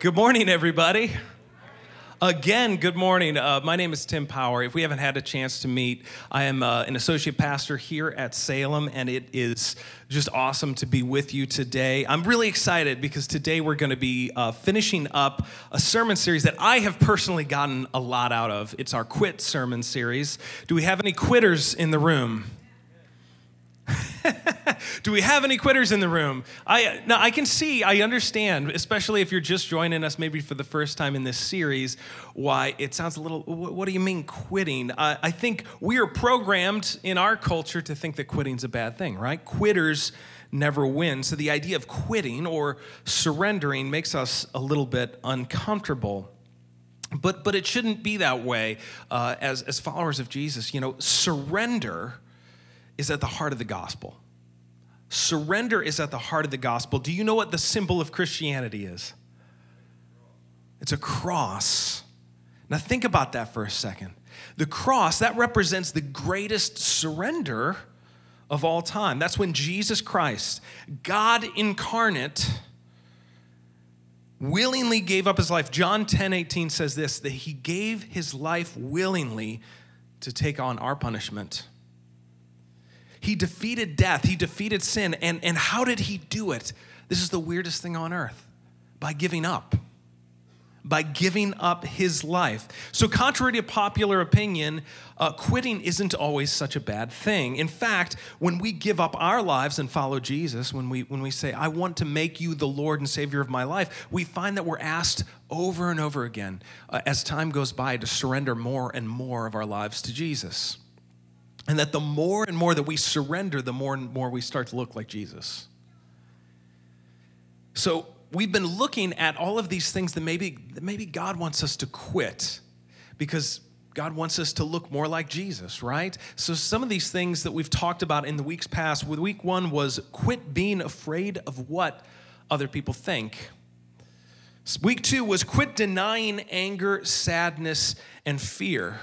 Good morning, everybody. Again, good morning. Uh, my name is Tim Power. If we haven't had a chance to meet, I am uh, an associate pastor here at Salem, and it is just awesome to be with you today. I'm really excited because today we're going to be uh, finishing up a sermon series that I have personally gotten a lot out of. It's our Quit sermon series. Do we have any quitters in the room? Do we have any quitters in the room? I now I can see, I understand, especially if you're just joining us maybe for the first time in this series, why it sounds a little. What do you mean quitting? I, I think we are programmed in our culture to think that quitting's a bad thing, right? Quitters never win. So the idea of quitting or surrendering makes us a little bit uncomfortable. But but it shouldn't be that way. Uh, as as followers of Jesus, you know, surrender is at the heart of the gospel. Surrender is at the heart of the gospel. Do you know what the symbol of Christianity is? It's a cross. Now, think about that for a second. The cross, that represents the greatest surrender of all time. That's when Jesus Christ, God incarnate, willingly gave up his life. John 10 18 says this that he gave his life willingly to take on our punishment he defeated death, he defeated sin. And, and how did he do it? This is the weirdest thing on earth by giving up. By giving up his life. So, contrary to popular opinion, uh, quitting isn't always such a bad thing. In fact, when we give up our lives and follow Jesus, when we, when we say, I want to make you the Lord and Savior of my life, we find that we're asked over and over again uh, as time goes by to surrender more and more of our lives to Jesus. And that the more and more that we surrender, the more and more we start to look like Jesus. So we've been looking at all of these things that maybe, that maybe God wants us to quit because God wants us to look more like Jesus, right? So, some of these things that we've talked about in the weeks past, with week one was quit being afraid of what other people think. Week two was quit denying anger, sadness, and fear.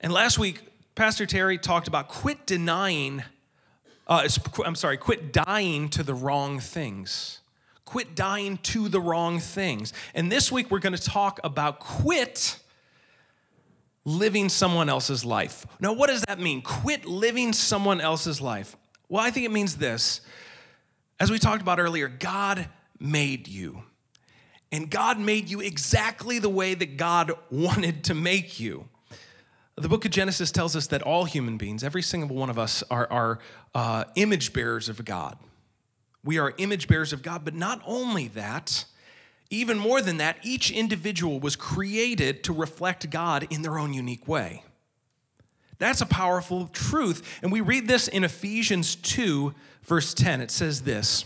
And last week, Pastor Terry talked about quit denying, uh, I'm sorry, quit dying to the wrong things. Quit dying to the wrong things. And this week we're going to talk about quit living someone else's life. Now, what does that mean? Quit living someone else's life. Well, I think it means this. As we talked about earlier, God made you. And God made you exactly the way that God wanted to make you. The book of Genesis tells us that all human beings, every single one of us, are, are uh, image bearers of God. We are image bearers of God, but not only that, even more than that, each individual was created to reflect God in their own unique way. That's a powerful truth. And we read this in Ephesians 2, verse 10. It says this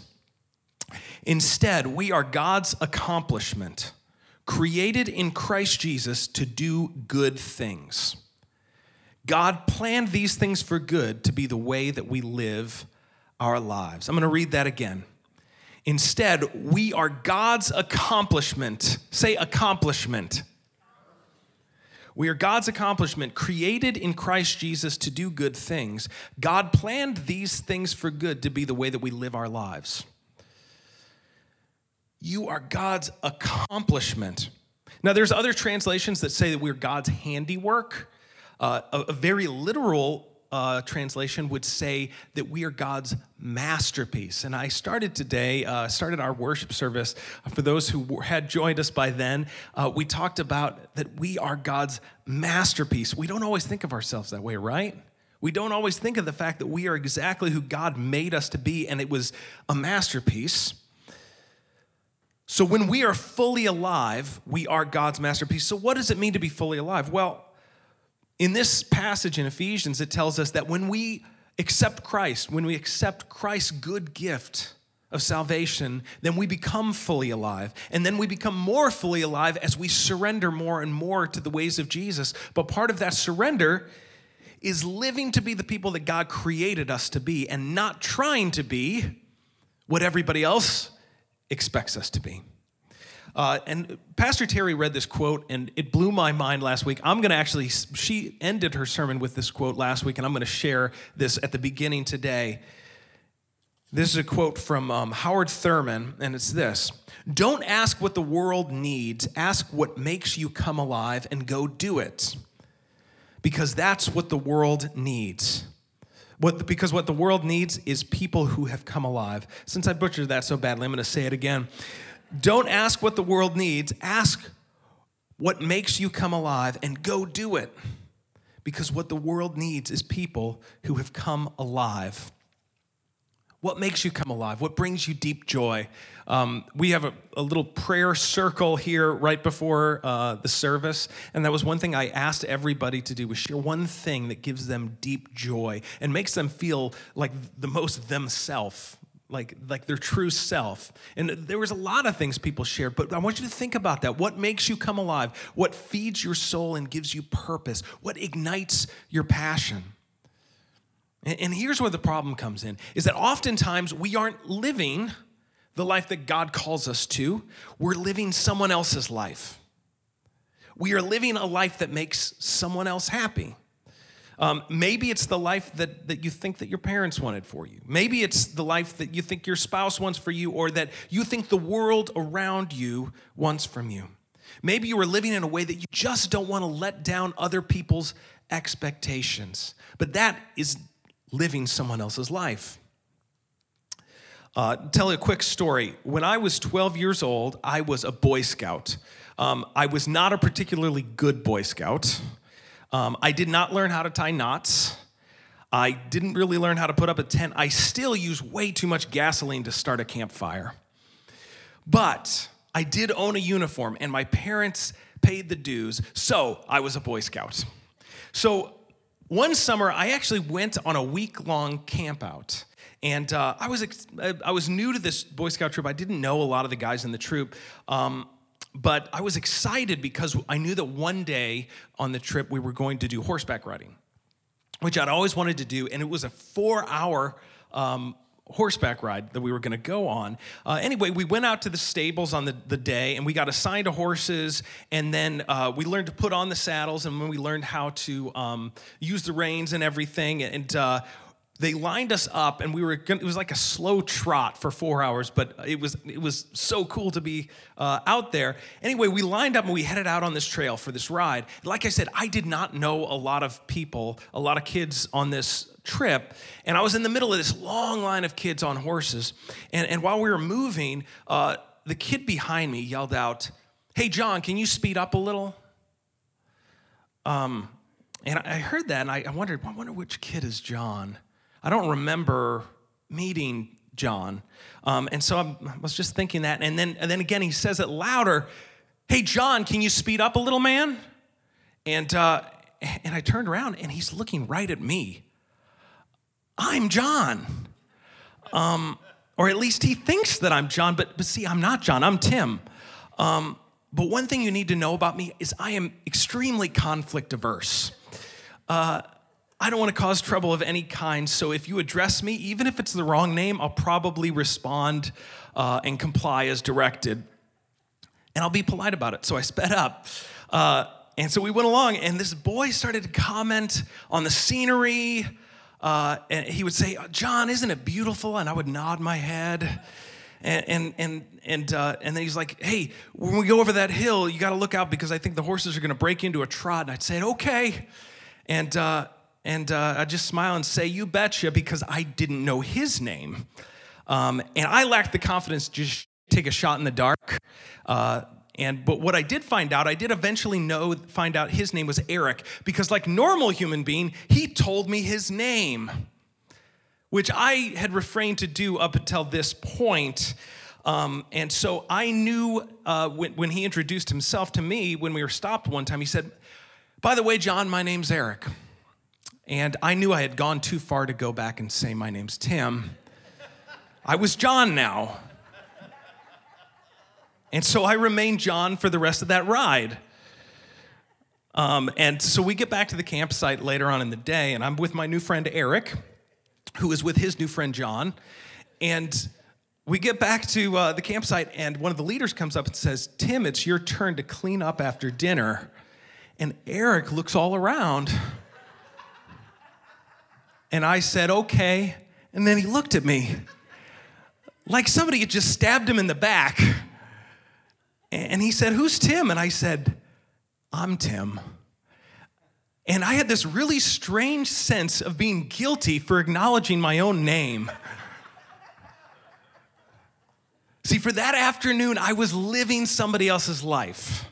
Instead, we are God's accomplishment, created in Christ Jesus to do good things God planned these things for good to be the way that we live our lives. I'm going to read that again. Instead, we are God's accomplishment. Say accomplishment. We are God's accomplishment, created in Christ Jesus to do good things. God planned these things for good to be the way that we live our lives. You are God's accomplishment. Now, there's other translations that say that we're God's handiwork. Uh, a, a, very literal uh, translation would say that we are God's masterpiece. And I started today, uh, started our worship service. For those who had joined us by then, uh, we talked about that we are God's masterpiece. We don't always think of ourselves that way, right? We don't always think of the fact that we are exactly who God made us to be, and it was a masterpiece. So when we are fully alive, we are God's masterpiece. So what does it mean to be fully alive? Well, in this passage in Ephesians, it tells us that when we accept Christ, when we accept Christ's good gift of salvation, then we become fully alive. And then we become more fully alive as we surrender more and more to the ways of Jesus. But part of that surrender is living to be the people that God created us to be and not trying to be what everybody else expects us to be. Uh, and Pastor Terry read this quote, and it blew my mind last week. I'm going to actually, she ended her sermon with this quote last week, and I'm going to share this at the beginning today. This is a quote from um, Howard Thurman, and it's this Don't ask what the world needs, ask what makes you come alive and go do it. Because that's what the world needs. What, because what the world needs is people who have come alive. Since I butchered that so badly, I'm going to say it again. Don't ask what the world needs, ask what makes you come alive and go do it. Because what the world needs is people who have come alive. What makes you come alive? What brings you deep joy? Um, we have a, a, little prayer circle here right before uh, the service, and that was one thing I asked everybody to do was share one thing that gives them deep joy and makes them feel like the most themselves, like like their true self. And there was a lot of things people shared, but I want you to think about that. What makes you come alive? What feeds your soul and gives you purpose? What ignites your passion? And here's where the problem comes in is that oftentimes we aren't living the life that God calls us to, we're living someone else's life. We are living a life that makes someone else happy. Um, maybe it's the life that, that you think that your parents wanted for you. Maybe it's the life that you think your spouse wants for you or that you think the world around you wants from you. Maybe you are living in a way that you just don't want to let down other people's expectations. But that is living someone else's life. Uh, tell you a quick story. When I was 12 years old, I was a Boy Scout. Um, I was not a particularly good Boy Scout. Um, I did not learn how to tie knots. I didn't really learn how to put up a tent. I still use way too much gasoline to start a campfire. But I did own a uniform, and my parents paid the dues, so I was a Boy Scout. So one summer, I actually went on a week long camp out. And uh, I, was ex- I was new to this Boy Scout troop. I didn't know a lot of the guys in the troop. Um, but I was excited because I knew that one day on the trip we were going to do horseback riding, which I'd always wanted to do. And it was a four hour um, horseback ride that we were going to go on. Uh, anyway, we went out to the stables on the, the day and we got assigned to horses. And then uh, we learned to put on the saddles and when we learned how to um, use the reins and everything. And uh, they lined us up and we were gonna, it was like a slow trot for four hours but it was it was so cool to be uh, out there. Anyway we lined up and we headed out on this trail for this ride. Like i said i did not know a lot of people a lot of kids on this trip and i was in the middle of this long line of kids on horses. And, and while we were moving uh, the kid behind me yelled out hey john can you speed up a little? Um, and i heard that and i wondered i wonder which kid is john I don't remember meeting John. Um, and so I was just thinking that. And then, and then again, he says it louder Hey, John, can you speed up a little, man? And, uh, and I turned around and he's looking right at me. I'm John. Um, or at least he thinks that I'm John, but, but see, I'm not John, I'm Tim. Um, but one thing you need to know about me is I am extremely conflict averse. Uh, I don't want to cause trouble of any kind. So if you address me, even if it's the wrong name, I'll probably respond uh, and comply as directed. And I'll be polite about it. So I sped up. Uh, and so we went along, and this boy started to comment on the scenery. Uh, and he would say, John, isn't it beautiful? And I would nod my head. And, and, and, and, uh, and then he's like, hey, when we go over that hill, you got to look out because I think the horses are going to break into a trot. And I'd say, okay. And, uh, and uh, I just smile and say, You betcha, because I didn't know his name. Um, and I lacked the confidence to just take a shot in the dark. Uh, and but what I did find out, I did eventually know find out his name was Eric because like normal human being, he told me his name, which I had refrained to do up until this point. Um, and so I knew uh, when, when he introduced himself to me when we were stopped one time, he said, "By the way, John, my name's Eric." And I knew I had gone too far to go back and say, My name's Tim. I was John now. And so I remained John for the rest of that ride. Um, and so we get back to the campsite later on in the day, and I'm with my new friend Eric, who is with his new friend John. And we get back to uh, the campsite, and one of the leaders comes up and says, Tim, it's your turn to clean up after dinner. And Eric looks all around and I said, okay. And then he looked at me like somebody had just stabbed him in the back. And he said, Who's Tim? And I said, I'm Tim. And I had this really strange sense of being guilty for acknowledging my own name. See, for that afternoon, I was living somebody else's life.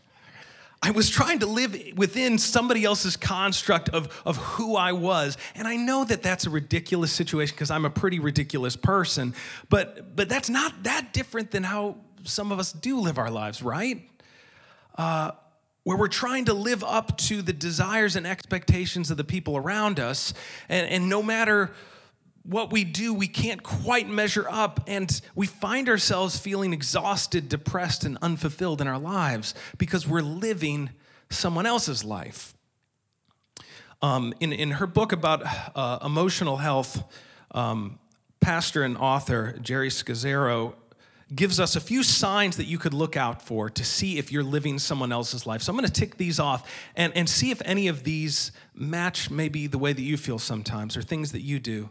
I was trying to live within somebody else's construct of, of who I was. And I know that that's a ridiculous situation because I'm a pretty ridiculous person, but, but that's not that different than how some of us do live our lives, right? Uh, where we're trying to live up to the desires and expectations of the people around us. And, and no matter what we do, we can't quite measure up, and we find ourselves feeling exhausted, depressed, and unfulfilled in our lives because we're living someone else's life. Um, in, in her book about uh, emotional health, um, pastor and author Geri Scazzero gives us a few signs that you could look out for to see if you're living someone else's life. So I'm going to tick these off and, and see if any of these match maybe the way that you feel sometimes or things that you do.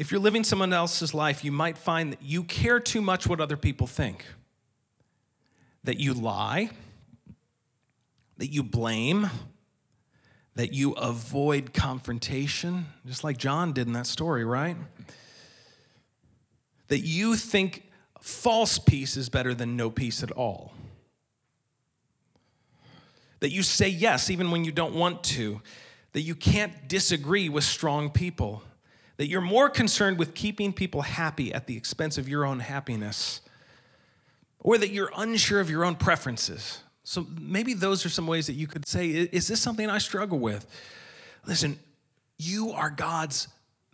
If you're living someone else's life, you might find that you care too much what other people think, that you lie, that you blame, that you avoid confrontation, just like John did in that story, right? That you think false peace is better than no peace at all. That you say yes even when you don't want to. That you can't disagree with strong people. That you're more concerned with keeping people happy at the expense of your own happiness. Or that you're unsure of your own preferences. So maybe those are some ways that you could say, Is this something I struggle with? Listen, you are God's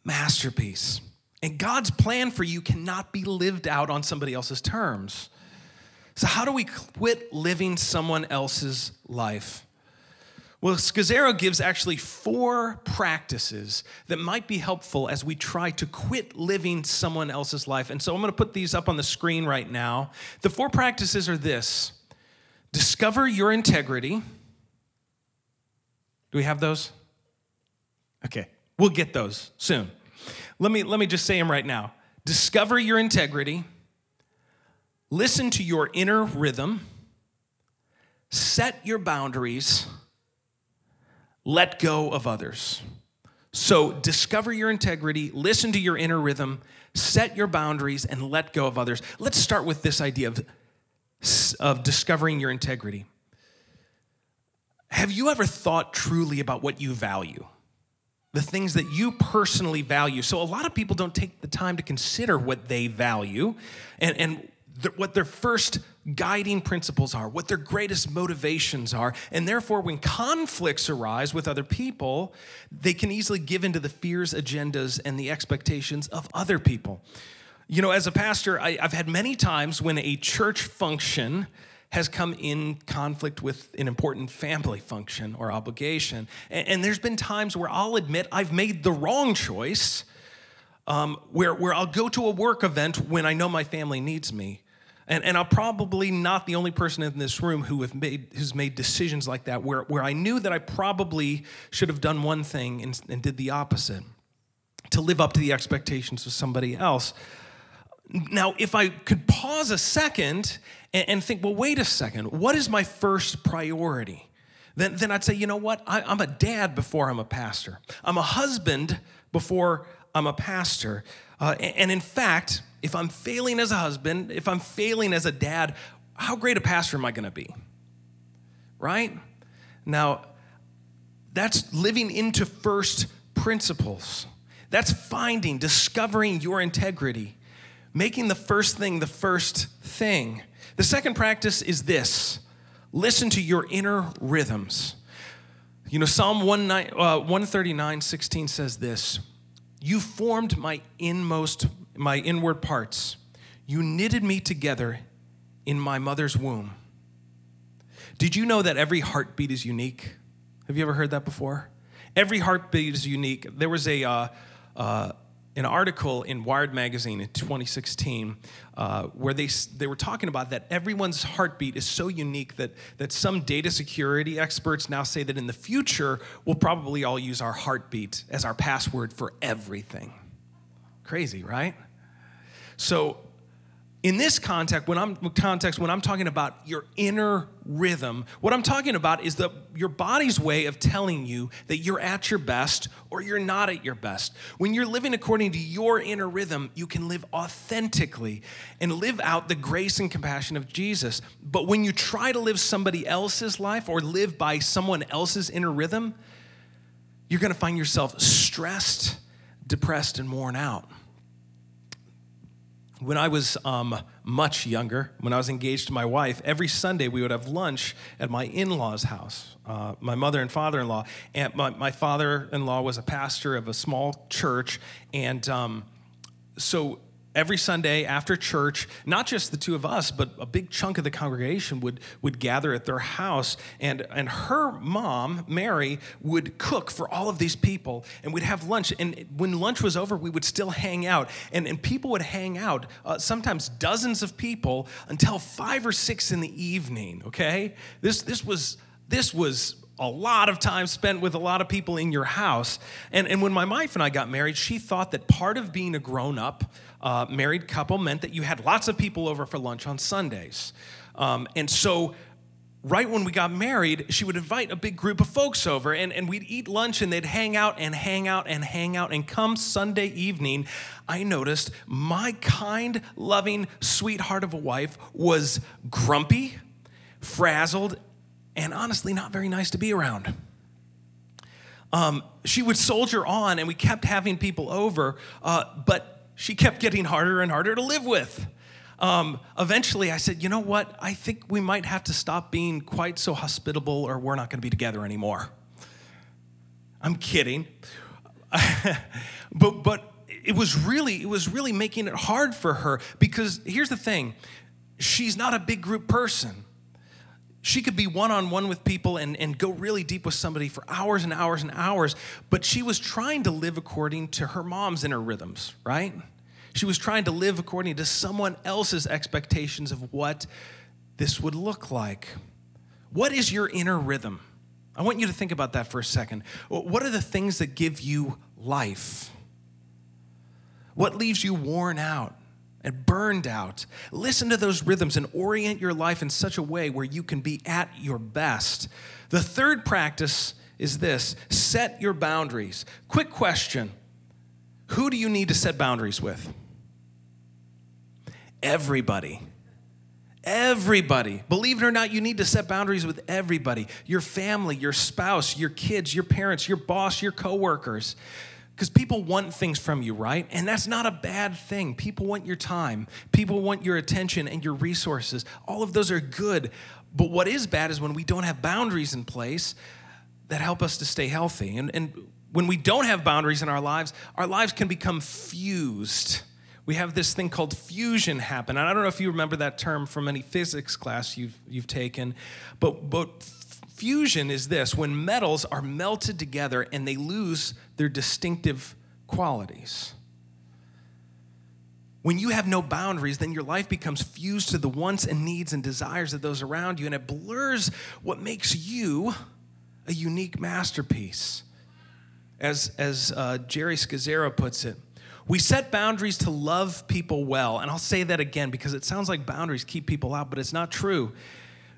masterpiece. And God's plan for you cannot be lived out on somebody else's terms. So, how do we quit living someone else's life? Well, Scazzero gives actually four practices that might be helpful as we try to quit living someone else's life. And so I'm going to put these up on the screen right now. The four practices are this discover your integrity. Do we have those? Okay, we'll get those soon. Let me, let me just say them right now. Discover your integrity, listen to your inner rhythm, set your boundaries, let go of others. So, discover your integrity, listen to your inner rhythm, set your boundaries, and let go of others. Let's start with this idea of, of discovering your integrity. Have you ever thought truly about what you value? the things that you personally value. So, a lot of people don't take the time to consider what they value and, and what their first guiding principles are, what their greatest motivations are. And therefore, when conflicts arise with other people, they can easily give into the fears, agendas, and the expectations of other people. You know, as a pastor, I, I've had many times when a church function has come in conflict with an important family function or obligation. And, and there's been times where I'll admit I've made the wrong choice, um, where, where I'll go to a work event when I know my family needs me. And, and I'm probably not the only person in this room who have made, who's made decisions like that, where, where I knew that I probably should have done one thing and, and did the opposite to live up to the expectations of somebody else. Now, if I could pause a second and, and think, well, wait a second, what is my first priority? Then, then I'd say, you know what? I, I'm a dad before I'm a pastor. I'm a husband before I'm a pastor. Uh, and in fact, if I'm failing as a husband, if I'm failing as a dad, how great a pastor am I going to be? Right? Now, that's living into first principles. That's finding, discovering your integrity making the first thing the first thing. The second practice is this listen to your inner rhythms. You know, Psalm 139, uh, 16 says this You formed my inmost, my inward parts. You knitted me together in my mother's womb. Did you know that every heartbeat is unique? Have you ever heard that before? Every heartbeat is unique. There was a, uh, uh, an article in Wired magazine in 2016 uh, where they, they were talking about that everyone's heartbeat is so unique that, that some data security experts now say that in the future we'll probably all use our heartbeat as our password for everything. Crazy, right? So In this context, when I'm context, when I'm talking about your inner rhythm, what I'm talking about is the your body's way of telling you that you're at your best or you're not at your best. When you're living according to your inner rhythm, you can live authentically and live out the grace and compassion of Jesus. But when you try to live somebody else's life or live by someone else's inner rhythm, you're going to find yourself stressed, depressed, and worn out. When I was um, much younger, when I was engaged to my wife, every Sunday we would have lunch at my in law's house, uh, my mother and father in law. And my, my father in law was a pastor of a small church. And um, so every Sunday after church, not just the two of us, but a big chunk of the congregation would, would gather at their house. And, and her mom, Mary, would cook for all of these people. And we'd have lunch. And when lunch was over, we would still hang out. And, and people would hang out, uh, sometimes dozens of people, until five or six in the evening, okay? This, this was. This was a lot of time spent with a lot of people in your house. And, and when my wife and I got married, she thought that part of being a grown up uh, married couple meant that you had lots of people over for lunch on Sundays. Um, and so, right when we got married, she would invite a big group of folks over, and, and we'd eat lunch, and they'd hang out and hang out and hang out. And come Sunday evening, I noticed my kind, loving sweetheart of a wife was grumpy, frazzled, and honestly not very nice to be around. Um, she would soldier on, and we kept having people over, uh, but she kept getting harder and harder to live with. Um, eventually, I said, you know what? I think we might have to stop being quite so hospitable, or we're not going to be together anymore. I'm kidding. but, but it was really it was really making it hard for her because here's the thing she's not a big group person she could be one on one with people and, and go really deep with somebody for hours and hours and hours, but she was trying to live according to her mom's inner rhythms, right? She was trying to live according to someone else's expectations of what this would look like. What is your inner rhythm? I want you to think about that for a second. What are the things that give you life? What leaves you worn out? and burned out. Listen to those rhythms and orient your life in such a way where you can be at your best. The third practice is this set your boundaries. Quick question Who do you need to set boundaries with? Everybody. Everybody. Believe it or not, you need to set boundaries with everybody your family, your spouse, your kids, your parents, your boss, your coworkers. Because people want things from you, right? And that's not a bad thing. People want your time, people want your attention and your resources. All of those are good. But what is bad is when we don't have boundaries in place that help us to stay healthy. And, and when we don't have boundaries in our lives, our lives can become fused. We have this thing called fusion happen. And I don't know if you remember that term from any physics class you've, you've taken, but, but Fusion is this when metals are melted together and they lose their distinctive qualities. When you have no boundaries, then your life becomes fused to the wants and needs and desires of those around you, and it blurs what makes you a unique masterpiece. As, as uh, Geri Scazzero puts it, we set boundaries to love people well. And I'll say that again because it sounds like boundaries keep people out, but it's not true.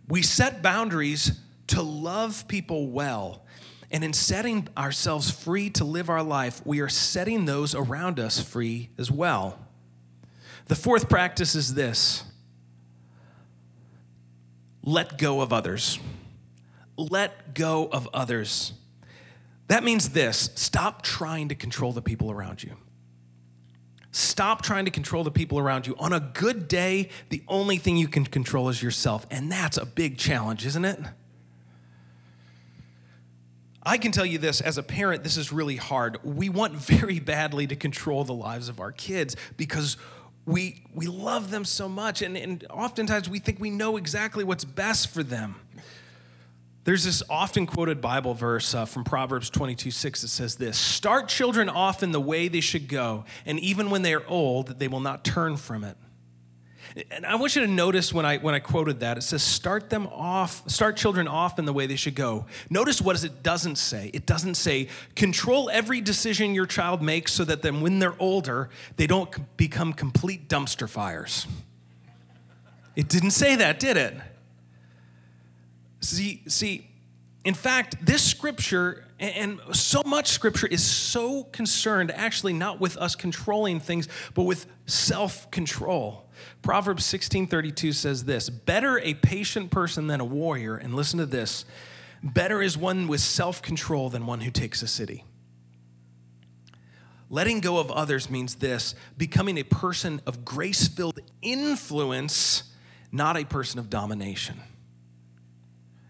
We set boundaries to love people well. And in setting ourselves free to live our life, we are setting those around us free as well. The fourth practice is this let go of others. Let go of others. That means this stop trying to control the people around you. Stop trying to control the people around you. On a good day, the only thing you can control is yourself. And that's a big challenge, isn't it? I can tell you this as a parent, this is really hard. We want very badly to control the lives of our kids because we, we love them so much, and, and oftentimes we think we know exactly what's best for them. There's this often quoted Bible verse uh, from Proverbs 22 6 that says this Start children off in the way they should go, and even when they are old, they will not turn from it. And I want you to notice when I when I quoted that, it says start them off, start children off in the way they should go. Notice what it doesn't say. It doesn't say control every decision your child makes so that then when they're older, they don't become complete dumpster fires. It didn't say that, did it? See, see, in fact, this scripture and so much scripture is so concerned actually not with us controlling things, but with self-control. Proverbs 16:32 says this, "Better a patient person than a warrior." And listen to this, "Better is one with self-control than one who takes a city." Letting go of others means this, becoming a person of grace-filled influence, not a person of domination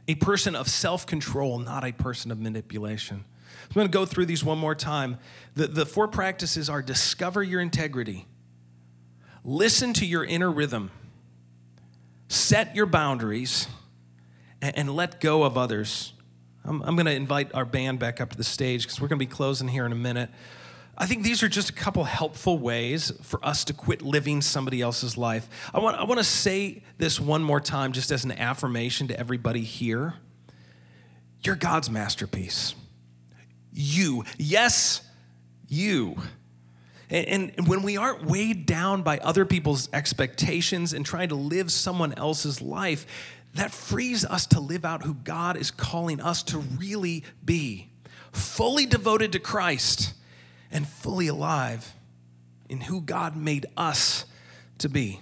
a person of self control, not a person of manipulation. I'm going to go through these one more time. The, the four practices are discover your integrity, listen to your inner rhythm, set your boundaries, and, and let go of others. I'm, I'm going to invite our band back up to the stage because we're going to be closing here in a minute. I think these are just a couple helpful ways for us to quit living somebody else's life. I want, I want to say this one more time, just as an affirmation to everybody here. You're God's masterpiece. You, yes, you. And, and, when we aren't weighed down by other people's expectations and trying to live someone else's life, that frees us to live out who God is calling us to really be fully devoted to Christ and fully alive in who God made us to be.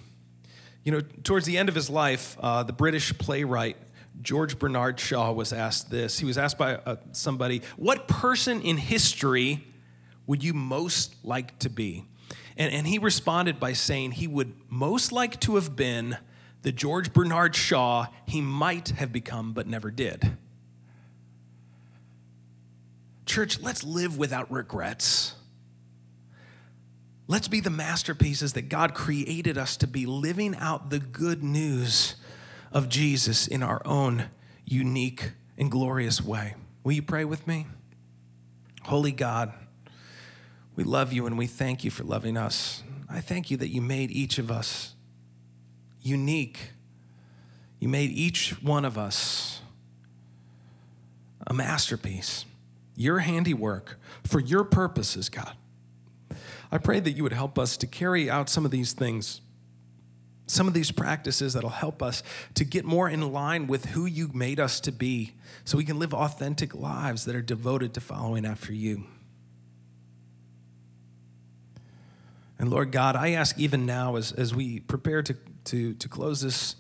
You know, towards the end of his life, uh, the British playwright George Bernard Shaw was asked this. He was asked by uh, somebody, What person in history would you most like to be? And, and he responded by saying he would most like to have been the George Bernard Shaw he might have become but never did. Church, let's live without regrets. Let's be the masterpieces that God created us to be, living out the good news of Jesus in our own unique and glorious way. Will you pray with me? Holy God, we love you and we thank you for loving us. I thank you that you made each of us unique. You made each one of us a masterpiece, your handiwork for your purposes, God. I pray that you would help us to carry out some of these things, some of these practices that'll help us to get more in line with who you made us to be so we can live authentic lives that are devoted to following after you. And Lord God, I ask even now as, as we prepare to, to, to close this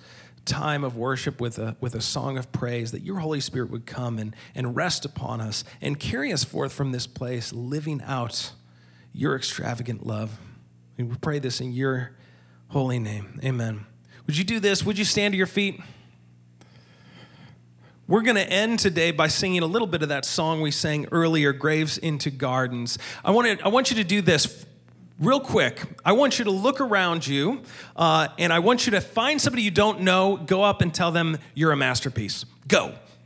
time of worship with a, with a song of praise, that your Holy Spirit would come and, and rest upon us and carry us forth from this place, living out your extravagant love. We pray this in your holy name. Amen. Would you do this? Would you stand to your feet? We're going to end today by singing a little bit of that song we sang earlier, Graves into Gardens. I want, to, I want you to do this real quick. I want you to look around you uh, and I want you to find somebody you don't know, go up and tell them you're a masterpiece. Go.